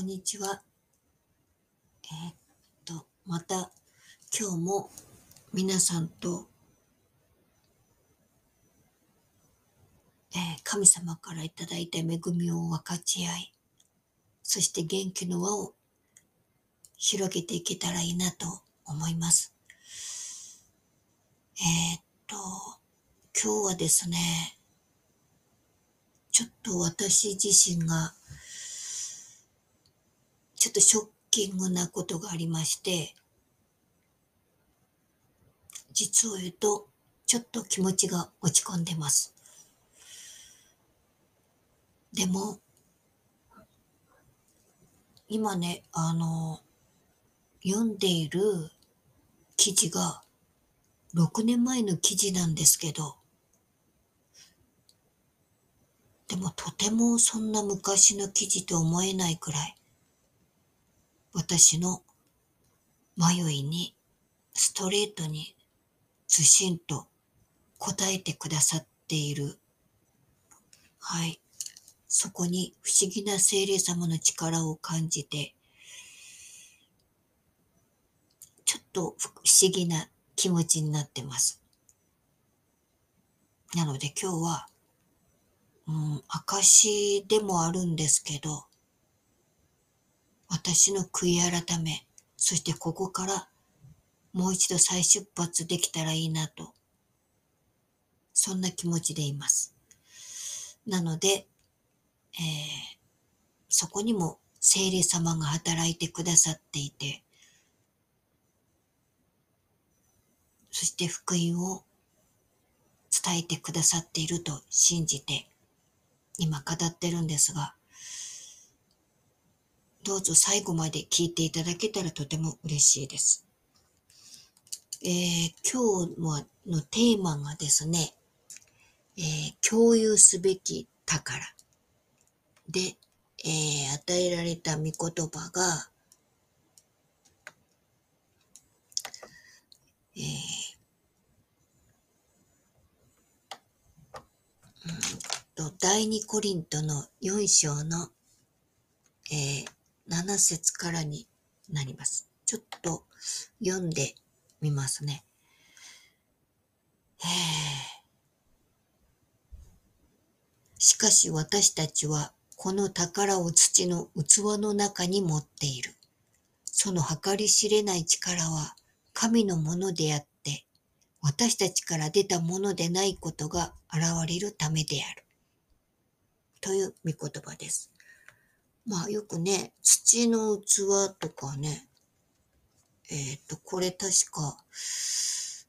こんにちは。えーっと、また今日も皆さんと、えー神様からいただいた恵みを分かち合い、そして元気の輪を広げていけたらいいなと思います。えーっと、今日はですね、ちょっと私自身がちょっとショッキングなことがありまして、実を言うと、ちょっと気持ちが落ち込んでます。でも、今ね、あの、読んでいる記事が6年前の記事なんですけど、でもとてもそんな昔の記事と思えないくらい、私の迷いにストレートにずしんと答えてくださっている。はい。そこに不思議な精霊様の力を感じて、ちょっと不思議な気持ちになってます。なので今日は、うん、証でもあるんですけど、私の悔い改め、そしてここからもう一度再出発できたらいいなと、そんな気持ちでいます。なので、えーそこにも聖霊様が働いてくださっていて、そして福音を伝えてくださっていると信じて、今語ってるんですが、どうぞ最後まで聞いていただけたらとても嬉しいです。えー今日のテーマがですね、えー共有すべき宝で、えー与えられた御言葉が、えーうんと第二コリントの4章の、えー7節からになります。ちょっと読んでみますね。しかし私たちはこの宝を土の器の中に持っている。その計り知れない力は神のものであって、私たちから出たものでないことが現れるためである。という御言葉です。まあよくね、土の器とかね、えっ、と、これ確か、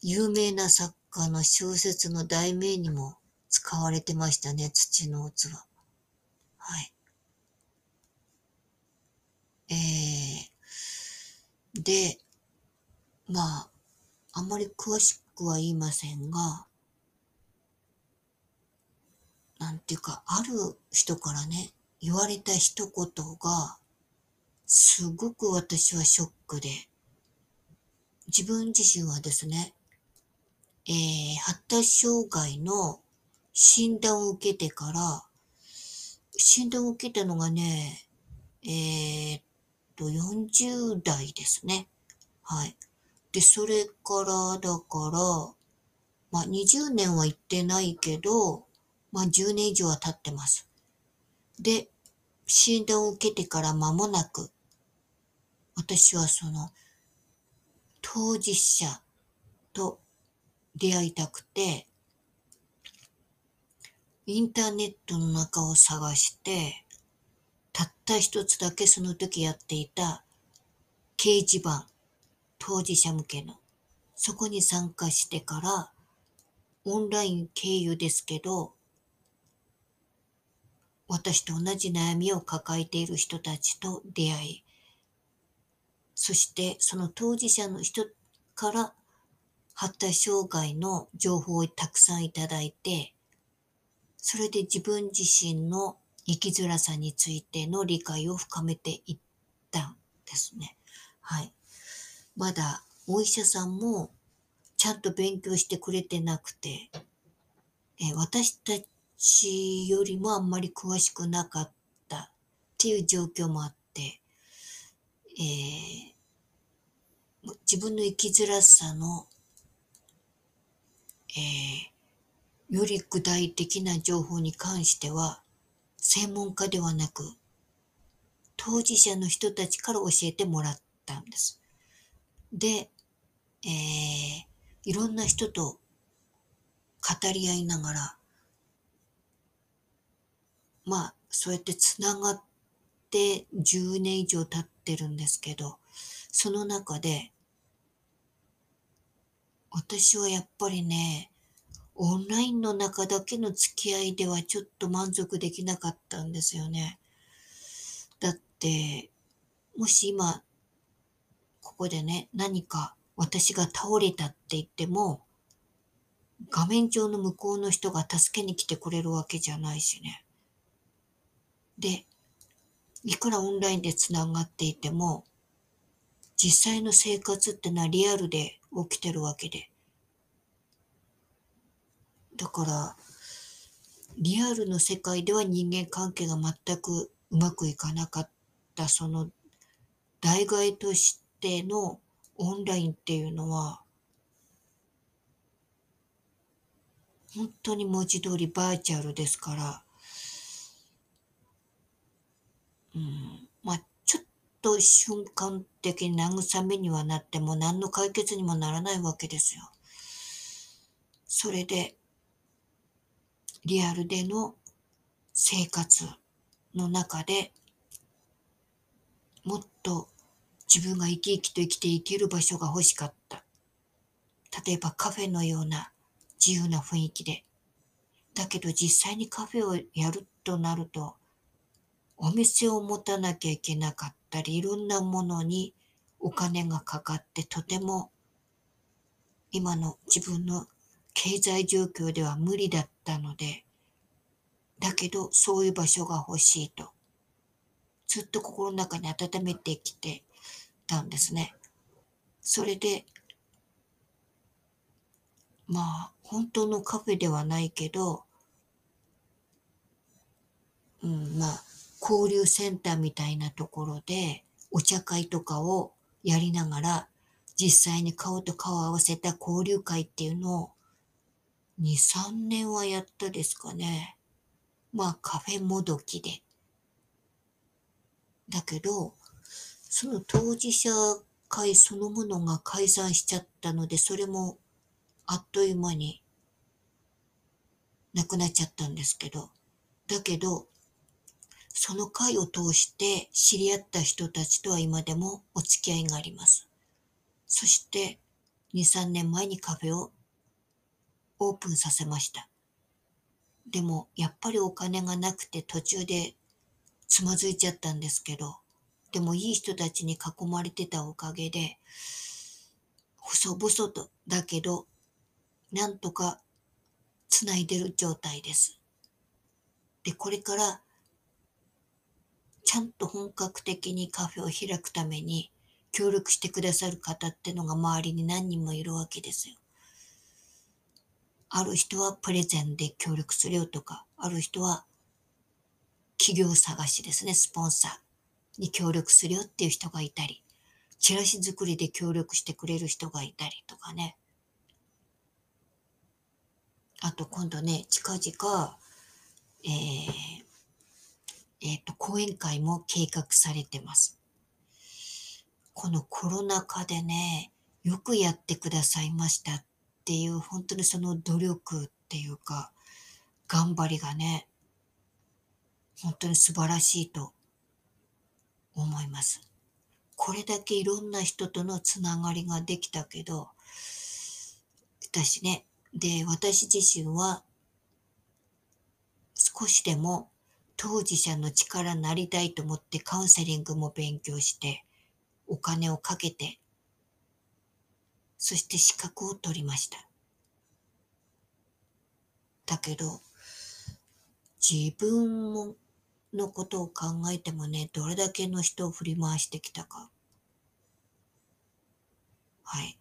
有名な作家の小説の題名にも使われてましたね、土の器。はい。えー、で、まあ、あんまり詳しくは言いませんが、なんていうか、ある人からね、言われた一言が、すごく私はショックで、自分自身はですね、えー、発達障害の診断を受けてから、診断を受けたのがね、えーっと、40代ですね。はい。で、それから、だから、まあ、20年は行ってないけど、まあ、10年以上は経ってます。で、診断を受けてから間もなく、私はその、当事者と出会いたくて、インターネットの中を探して、たった一つだけその時やっていた掲示板、当事者向けの、そこに参加してから、オンライン経由ですけど、私と同じ悩みを抱えている人たちと出会い、そしてその当事者の人から発達障害の情報をたくさんいただいて、それで自分自身の生きづらさについての理解を深めていったんですね。はい。まだお医者さんもちゃんと勉強してくれてなくて、え私たちよりもあんまり詳しくなかったっていう状況もあって、えー、自分の生きづらさの、えー、より具体的な情報に関しては、専門家ではなく、当事者の人たちから教えてもらったんです。で、えー、いろんな人と語り合いながら、まあ、そうやってつながって10年以上経ってるんですけど、その中で、私はやっぱりね、オンラインの中だけの付き合いではちょっと満足できなかったんですよね。だって、もし今、ここでね、何か私が倒れたって言っても、画面上の向こうの人が助けに来てくれるわけじゃないしね。で、いくらオンラインでつながっていても、実際の生活ってのはリアルで起きてるわけで。だから、リアルの世界では人間関係が全くうまくいかなかったその代替としてのオンラインっていうのは本当に文字通りバーチャルですから、うん、まあちょっと瞬間的に慰めにはなっても何の解決にもならないわけですよ。それで、リアルでの生活の中でもっと自分が生き生きと生きていける場所が欲しかった。例えばカフェのような自由な雰囲気で。だけど実際にカフェをやるとなると、お店を持たなきゃいけなかったり、いろんなものにお金がかかってとても今の自分の経済状況では無理だったので、だけどそういう場所が欲しいと、ずっと心の中に温めてきてたんですね。それで、まあ、本当のカフェではないけど、うん、まあ、交流センターみたいなところで、お茶会とかをやりながら、実際に顔と顔を合わせた交流会っていうのを、2、3年はやったですかね。まあカフェもどきで。だけど、その当事者会そのものが解散しちゃったので、それもあっという間になくなっちゃったんですけど、だけど、その会を通して知り合った人たちとは今でもお付き合いがあります。そして、2、3年前にカフェをオープンさせました。でも、やっぱりお金がなくて途中でつまずいちゃったんですけど、でもいい人たちに囲まれてたおかげで、細々と、だけど、なんとか繋いでる状態です。で、これから、ちゃんと本格的にカフェを開くために協力してくださる方ってのが周りに何人もいるわけですよ。ある人はプレゼンで協力するよとか、ある人は企業探しですね、スポンサーに協力するよっていう人がいたり、チラシ作りで協力してくれる人がいたりとかね。あと今度ね、近々、えー、えっ、ー、と、講演会も計画されてます。このコロナ禍でね、よくやってくださいましたっっていう、本当にその努力っていうか、頑張りがね、本当に素晴らしいと思います。これだけいろんな人とのつながりができたけど、私ね、で、私自身は少しでも当事者の力になりたいと思ってカウンセリングも勉強して、お金をかけてそして資格を取りました。だけど、自分のことを考えてもね、どれだけの人を振り回してきたか。はい。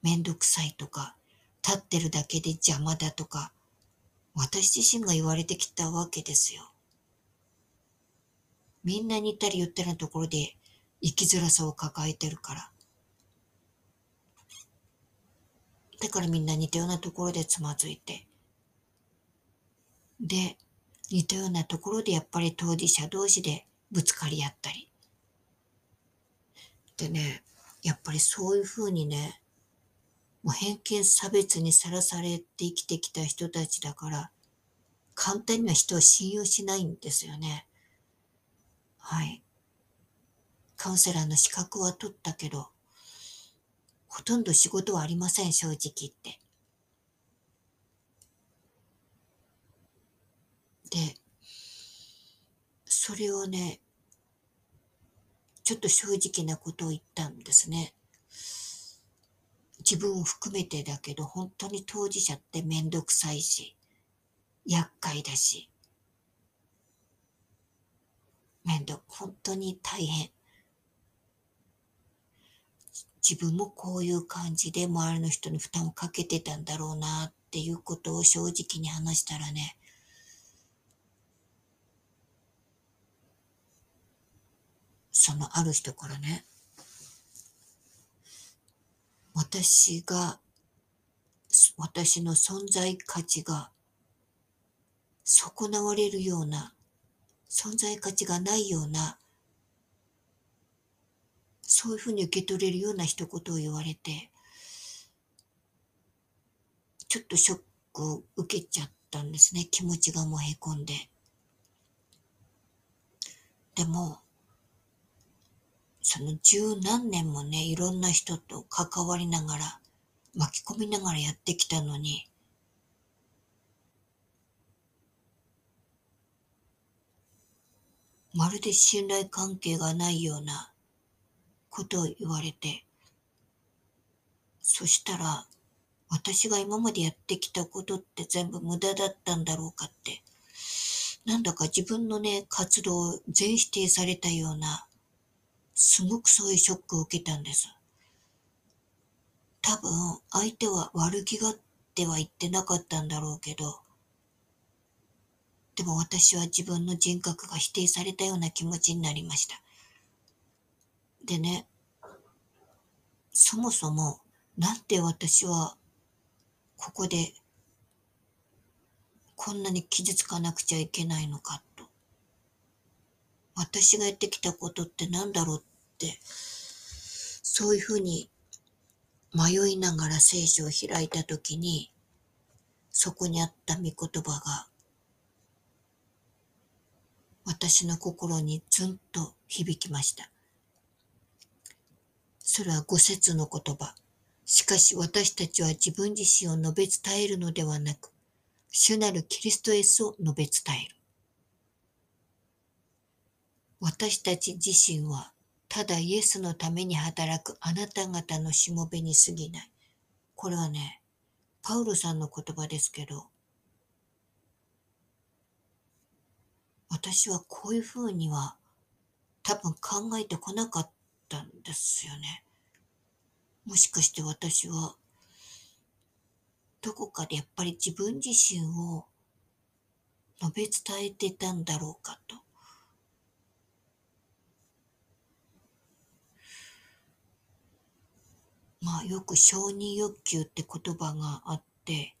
めんどくさいとか、立ってるだけで邪魔だとか、私自身が言われてきたわけですよ。みんな似たり言ったようなところで生きづらさを抱えてるから。だからみんな似たようなところでつまずいて。で、似たようなところでやっぱり当事者同士でぶつかり合ったり。でね、やっぱりそういうふうにね、もう偏見差別にさらされて生きてきた人たちだから、簡単には人を信用しないんですよね。はい。カウンセラーの資格は取ったけど、ほとんど仕事はありません、正直言って。で、それをね、ちょっと正直なことを言ったんですね。自分を含めてだけど、本当に当事者ってめんどくさいし、厄介だし、面倒、本当に大変。自分もこういう感じで周りの人に負担をかけてたんだろうなっていうことを正直に話したらね、そのある人からね、私が、私の存在価値が損なわれるような、存在価値がないような、そういうふうに受け取れるような一言を言われて、ちょっとショックを受けちゃったんですね。気持ちがもうへこんで。でも、その十何年もね、いろんな人と関わりながら、巻き込みながらやってきたのに、まるで信頼関係がないようなことを言われて、そしたら、私が今までやってきたことって全部無駄だったんだろうかって、なんだか自分のね、活動を全否定されたような、すごくそういうショックを受けたんです。多分、相手は悪気がっては言ってなかったんだろうけど、でも私は自分の人格が否定されたような気持ちになりました。でね、そもそも、なんで私は、ここで、こんなに傷つかなくちゃいけないのかと。私がやってきたことって何だろうって、そういうふうに迷いながら聖書を開いたときに、そこにあった御言葉が、私の心にずんと響きました。それは五節の言葉。しかし私たちは自分自身を述べ伝えるのではなく、主なるキリストエスを述べ伝える。私たち自身はただイエスのために働くあなた方のしもべに過ぎない。これはね、パウロさんの言葉ですけど、私はこういうふうには多分考えてこなかったんですよね。もしかして私はどこかでやっぱり自分自身を述べ伝えてたんだろうかと。まあよく承認欲求って言葉があって、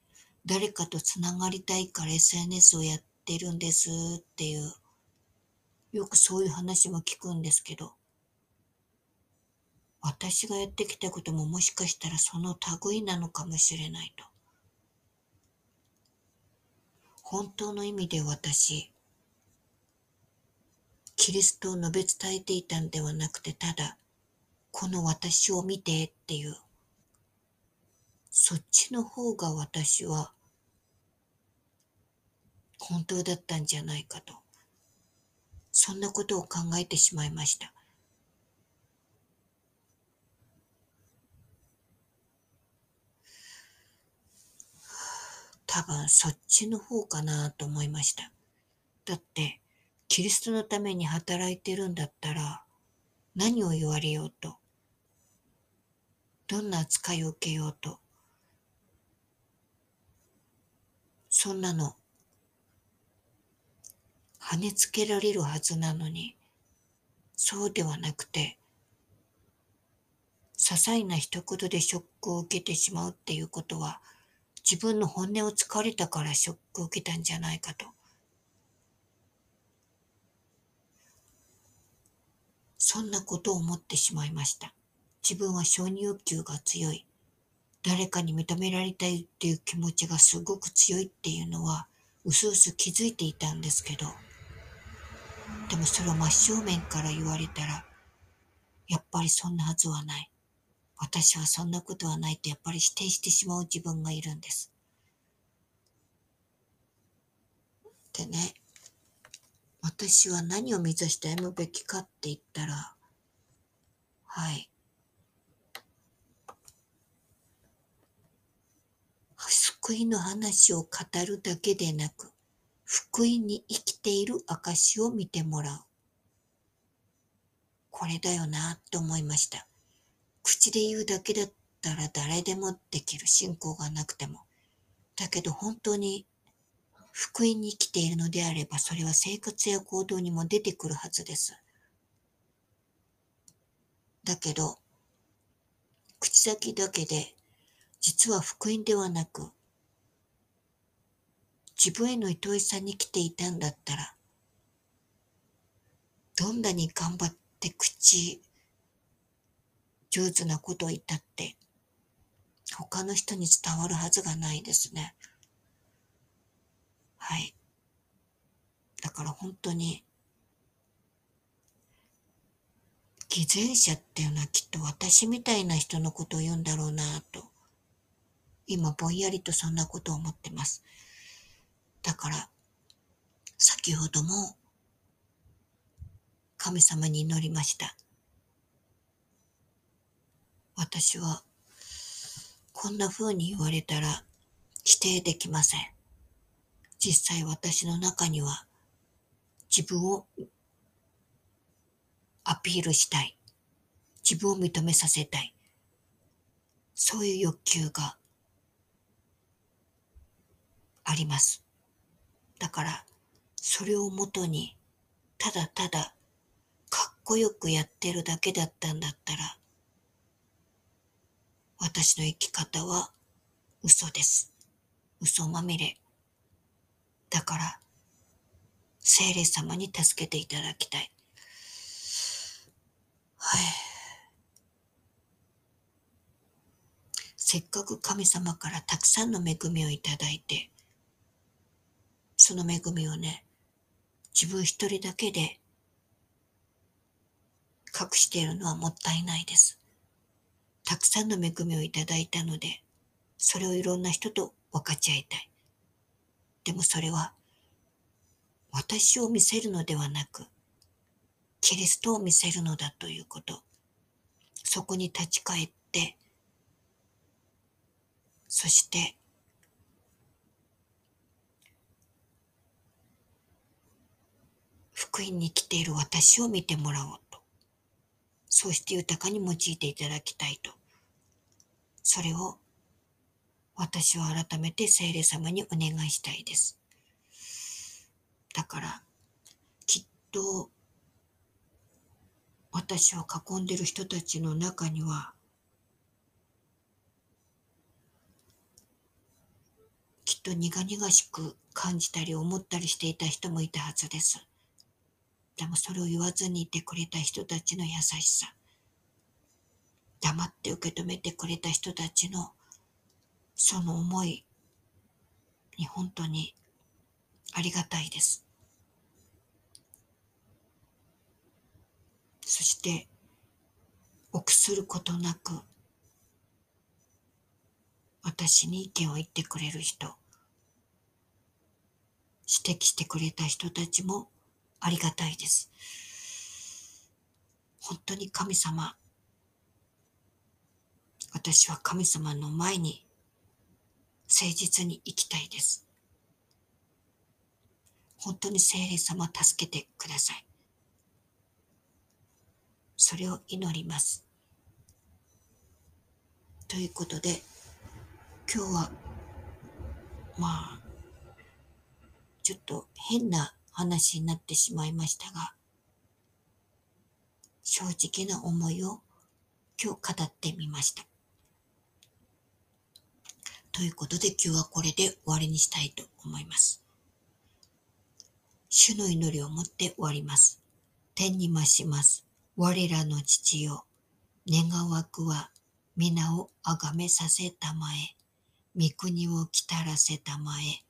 誰かとつながりたいから SNS をやっててるんですっていう、よくそういう話も聞くんですけど、私がやってきたことももしかしたらその類なのかもしれないと。本当の意味で私、キリストを述べ伝えていたんではなくて、ただ、この私を見てっていう、そっちの方が私は本当だったんじゃないかと、そんなことを考えてしまいました。多分そっちの方かなと思いました。だって、キリストのために働いてるんだったら、何を言われようと、どんな扱いを受けようと、そんなの、跳ねつけられるはずなのに、そうではなくて、些細な一言でショックを受けてしまうっていうことは、自分の本音を突かれたからショックを受けたんじゃないかと。そんなことを思ってしまいました。自分は承認欲求が強い。誰かに認められたいっていう気持ちがすごく強いっていうのは、うすうす気づいていたんですけど、でもそれを真正面から言われたら、やっぱりそんなはずはない。私はそんなことはないとやっぱり否定してしまう自分がいるんです。でね、私は何を目指して歩むべきかって言ったら、はい。福音の話を語るだけでなく、福音に生きている証を見てもらう。これだよなって思いました。口で言うだけだったら誰でもできる信仰がなくても。だけど本当に福音に生きているのであればそれは生活や行動にも出てくるはずです。だけど、口先だけで実は福音ではなく自分への愛おしさに来ていたんだったら、どんなに頑張って口、上手なことを言ったって、他の人に伝わるはずがないですね。はい。だから本当に、偽善者っていうのはきっと私みたいな人のことを言うんだろうなと、今ぼんやりとそんなことを思ってます。だから、先ほども神様に祈りました。私はこんな風に言われたら否定できません。実際私の中には自分をアピールしたい。自分を認めさせたい。そういう欲求があります。だから、それをもとに、ただただ、かっこよくやってるだけだったんだったら、私の生き方は嘘です。嘘まみれ。だから、精霊様に助けていただきたい。はい。せっかく神様からたくさんの恵みをいただいて、その恵みをね、自分一人だけで隠しているのはもったいないです。たくさんの恵みをいただいたので、それをいろんな人と分かち合いたい。でもそれは、私を見せるのではなく、キリストを見せるのだということ。そこに立ち返って、そして福音に来ている私を見てもらおうと。そうして豊かに用いていただきたいと。それを私は改めて聖霊様にお願いしたいです。だから、きっと私を囲んでる人たちの中には、きっと苦々しく感じたり思ったりしていた人もいたはずです。でもそれを言わずにいてくれた人たちの優しさ。黙って受け止めてくれた人たちのその思いに本当にありがたいです。そして臆することなく私に意見を言ってくれる人指摘してくれた人たちもありがたいです。本当に神様、私は神様の前に誠実に生きたいです。本当に聖霊様助けてください。それを祈ります。ということで、今日は、まあ、ちょっと変な話になってしまいましたが、正直な思いを今日語ってみました。ということで今日はこれで終わりにしたいと思います。主の祈りをもって終わります。天に増します。我らの父よ。願わくは皆をあがめさせたまえ。御国を来たらせたまえ。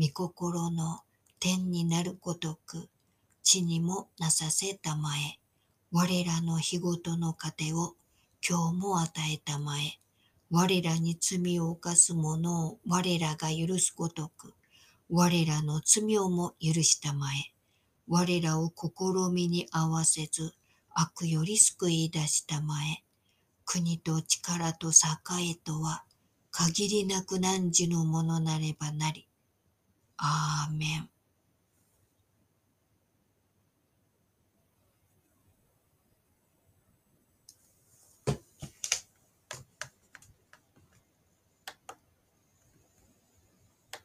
御心の天になるごとく、地にもなさせたまえ。我らの日ごとの糧を今日も与えたまえ。我らに罪を犯す者を我らが許すごとく、我らの罪をも許したまえ。我らを試みに合わせず、悪より救い出したまえ。国と力と栄えとは、限りなく汝のものなればなり。アーメン。